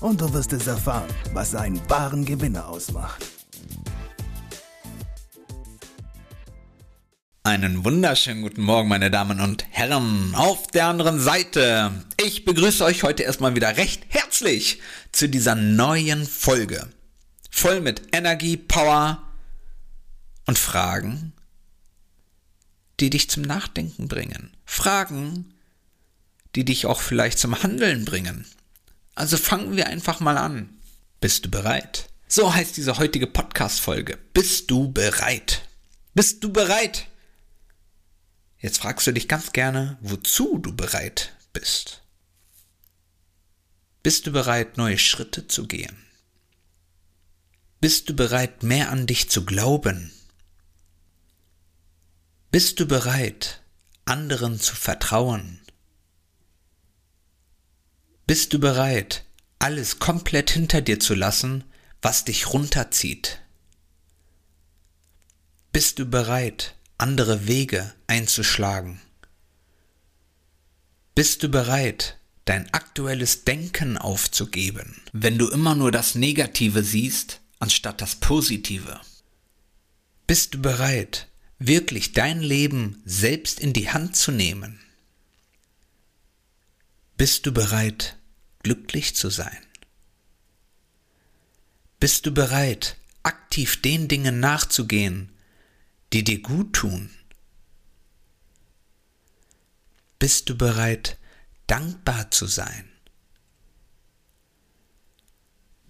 und du wirst es erfahren, was einen wahren Gewinner ausmacht. Einen wunderschönen guten Morgen, meine Damen und Herren, auf der anderen Seite. Ich begrüße euch heute erstmal wieder recht herzlich zu dieser neuen Folge. Voll mit Energie, Power und Fragen, die dich zum Nachdenken bringen. Fragen, die dich auch vielleicht zum Handeln bringen. Also fangen wir einfach mal an. Bist du bereit? So heißt diese heutige Podcast-Folge. Bist du bereit? Bist du bereit? Jetzt fragst du dich ganz gerne, wozu du bereit bist. Bist du bereit, neue Schritte zu gehen? Bist du bereit, mehr an dich zu glauben? Bist du bereit, anderen zu vertrauen? Bist du bereit, alles komplett hinter dir zu lassen, was dich runterzieht? Bist du bereit, andere Wege einzuschlagen? Bist du bereit, dein aktuelles Denken aufzugeben, wenn du immer nur das Negative siehst, anstatt das Positive? Bist du bereit, wirklich dein Leben selbst in die Hand zu nehmen? Bist du bereit, glücklich zu sein? Bist du bereit, aktiv den Dingen nachzugehen, die dir gut tun? Bist du bereit, dankbar zu sein?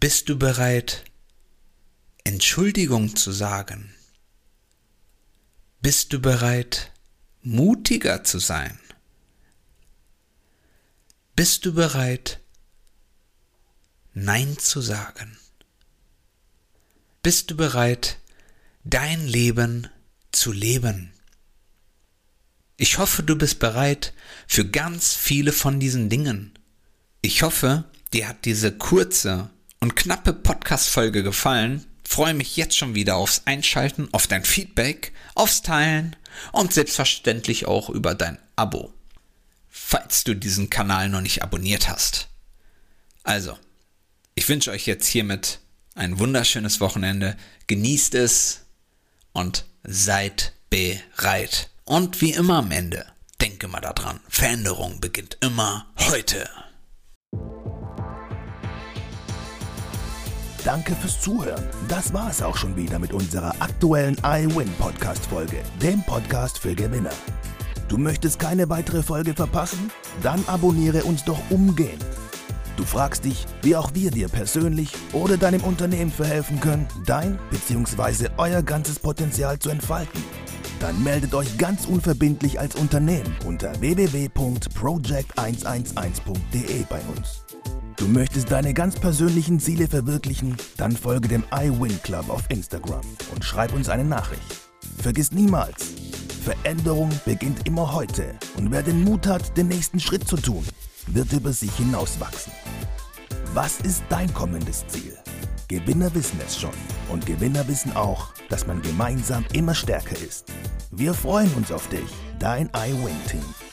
Bist du bereit, Entschuldigung zu sagen? Bist du bereit, mutiger zu sein? Bist du bereit, Nein zu sagen? Bist du bereit, dein Leben zu leben? Ich hoffe, du bist bereit für ganz viele von diesen Dingen. Ich hoffe, dir hat diese kurze und knappe Podcast-Folge gefallen. Freue mich jetzt schon wieder aufs Einschalten, auf dein Feedback, aufs Teilen und selbstverständlich auch über dein Abo falls du diesen Kanal noch nicht abonniert hast. Also, ich wünsche euch jetzt hiermit ein wunderschönes Wochenende. Genießt es und seid bereit. Und wie immer am Ende, denke mal daran, Veränderung beginnt immer heute. Danke fürs Zuhören. Das war es auch schon wieder mit unserer aktuellen iWin Podcast Folge, dem Podcast für Gewinner. Du möchtest keine weitere Folge verpassen? Dann abonniere uns doch umgehend. Du fragst dich, wie auch wir dir persönlich oder deinem Unternehmen verhelfen können, dein bzw. euer ganzes Potenzial zu entfalten. Dann meldet euch ganz unverbindlich als Unternehmen unter www.project111.de bei uns. Du möchtest deine ganz persönlichen Ziele verwirklichen? Dann folge dem iWin Club auf Instagram und schreib uns eine Nachricht. Vergiss niemals, Veränderung beginnt immer heute und wer den Mut hat, den nächsten Schritt zu tun, wird über sich hinauswachsen. Was ist dein kommendes Ziel? Gewinner wissen es schon und Gewinner wissen auch, dass man gemeinsam immer stärker ist. Wir freuen uns auf dich, dein iWin-Team.